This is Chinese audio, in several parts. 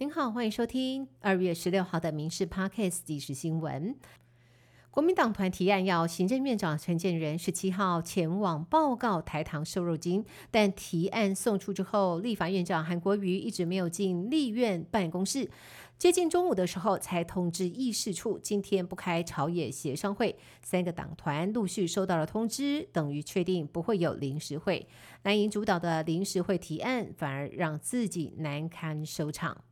您好，欢迎收听二月十六号的《民事 Podcast》即时新闻。国民党团提案要行政院长陈建仁十七号前往报告台糖瘦肉精，但提案送出之后，立法院长韩国瑜一直没有进立院办公室。接近中午的时候，才通知议事处今天不开朝野协商会。三个党团陆续收到了通知，等于确定不会有临时会。蓝营主导的临时会提案，反而让自己难堪收场。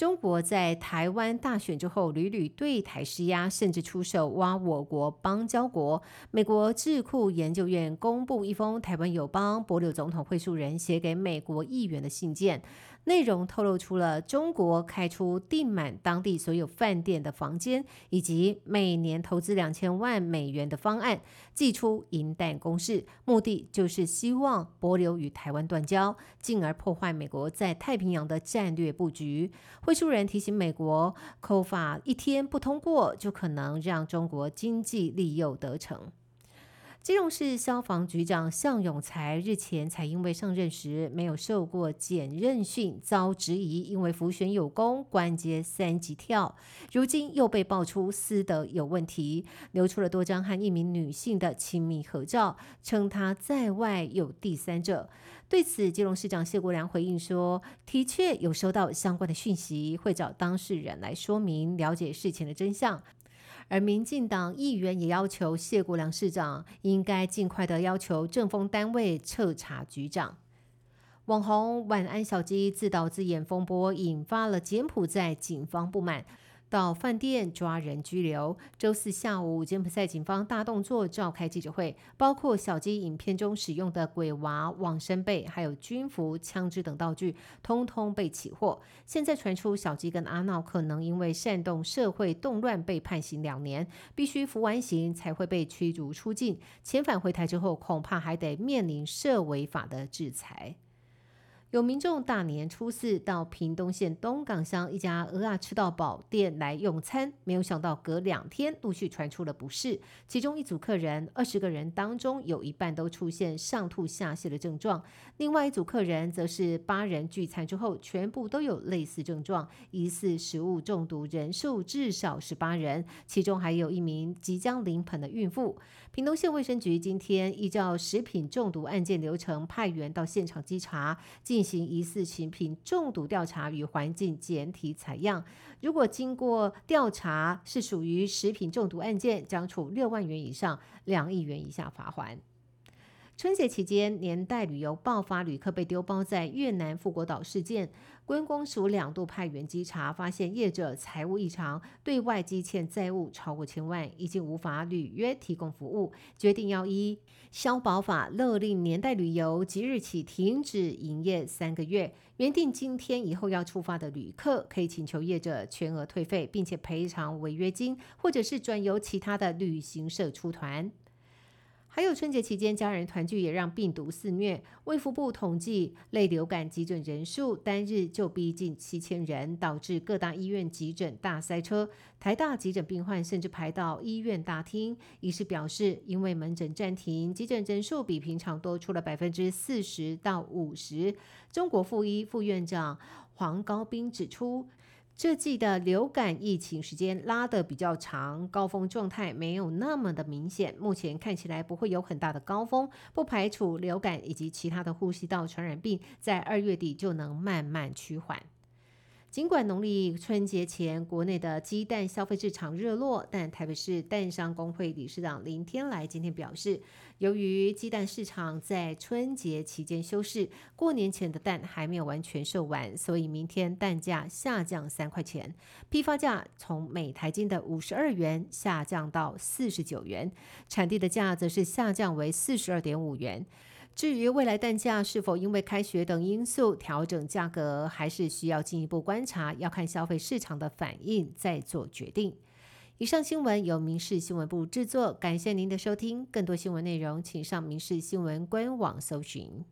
中国在台湾大选之后屡屡对台施压，甚至出手挖我国邦交国。美国智库研究院公布一封台湾友邦博柳总统会述人写给美国议员的信件。内容透露出了中国开出订满当地所有饭店的房间，以及每年投资两千万美元的方案，寄出银弹攻势，目的就是希望博流与台湾断交，进而破坏美国在太平洋的战略布局。会书人提醒美国，扣法一天不通过，就可能让中国经济利诱得逞。基隆市消防局长向永才日前才因为上任时没有受过检任训，遭质疑因为浮选有功，关节三级跳，如今又被爆出私德有问题，流出了多张和一名女性的亲密合照，称他在外有第三者。对此，基隆市长谢国良回应说：“的确有收到相关的讯息，会找当事人来说明，了解事情的真相。”而民进党议员也要求谢国良市长应该尽快的要求政风单位彻查局长。网红晚安小鸡自导自演风波，引发了柬埔寨警方不满。到饭店抓人拘留。周四下午，柬埔寨警方大动作，召开记者会，包括小鸡影片中使用的鬼娃、网生被，还有军服、枪支等道具，通通被起获。现在传出小鸡跟阿闹可能因为煽动社会动乱被判刑两年，必须服完刑才会被驱逐出境。遣返回台之后，恐怕还得面临涉违法的制裁。有民众大年初四到屏东县东港乡一家鹅啊吃到饱店来用餐，没有想到隔两天陆续传出了不适。其中一组客人，二十个人当中有一半都出现上吐下泻的症状；另外一组客人则是八人聚餐之后，全部都有类似症状，疑似食物中毒，人数至少十八人，其中还有一名即将临盆的孕妇。屏东县卫生局今天依照食品中毒案件流程，派员到现场稽查，进行疑似食品中毒调查与环境检体采样。如果经过调查是属于食品中毒案件，将处六万元以上两亿元以下罚款。春节期间，年代旅游爆发旅客被丢包在越南富国岛事件，观光署两度派员稽查，发现业者财务异常，对外积欠债务超过千万，已经无法履约提供服务，决定要依消保法勒令年代旅游即日起停止营业三个月。原定今天以后要出发的旅客，可以请求业者全额退费，并且赔偿违约金，或者是转由其他的旅行社出团。还有春节期间家人团聚也让病毒肆虐。卫福部统计，类流感急诊人数单日就逼近七千人，导致各大医院急诊大塞车。台大急诊病患甚至排到医院大厅。医师表示，因为门诊暂停，急诊人数比平常多出了百分之四十到五十。中国附医副院长黄高斌指出。这季的流感疫情时间拉得比较长，高峰状态没有那么的明显。目前看起来不会有很大的高峰，不排除流感以及其他的呼吸道传染病在二月底就能慢慢趋缓。尽管农历春节前国内的鸡蛋消费市场热络，但台北市蛋商工会理事长林天来今天表示，由于鸡蛋市场在春节期间休市，过年前的蛋还没有完全售完，所以明天蛋价下降三块钱，批发价从每台斤的五十二元下降到四十九元，产地的价则是下降为四十二点五元。至于未来蛋价是否因为开学等因素调整价格，还是需要进一步观察，要看消费市场的反应再做决定。以上新闻由民事新闻部制作，感谢您的收听。更多新闻内容，请上民事新闻官网搜寻。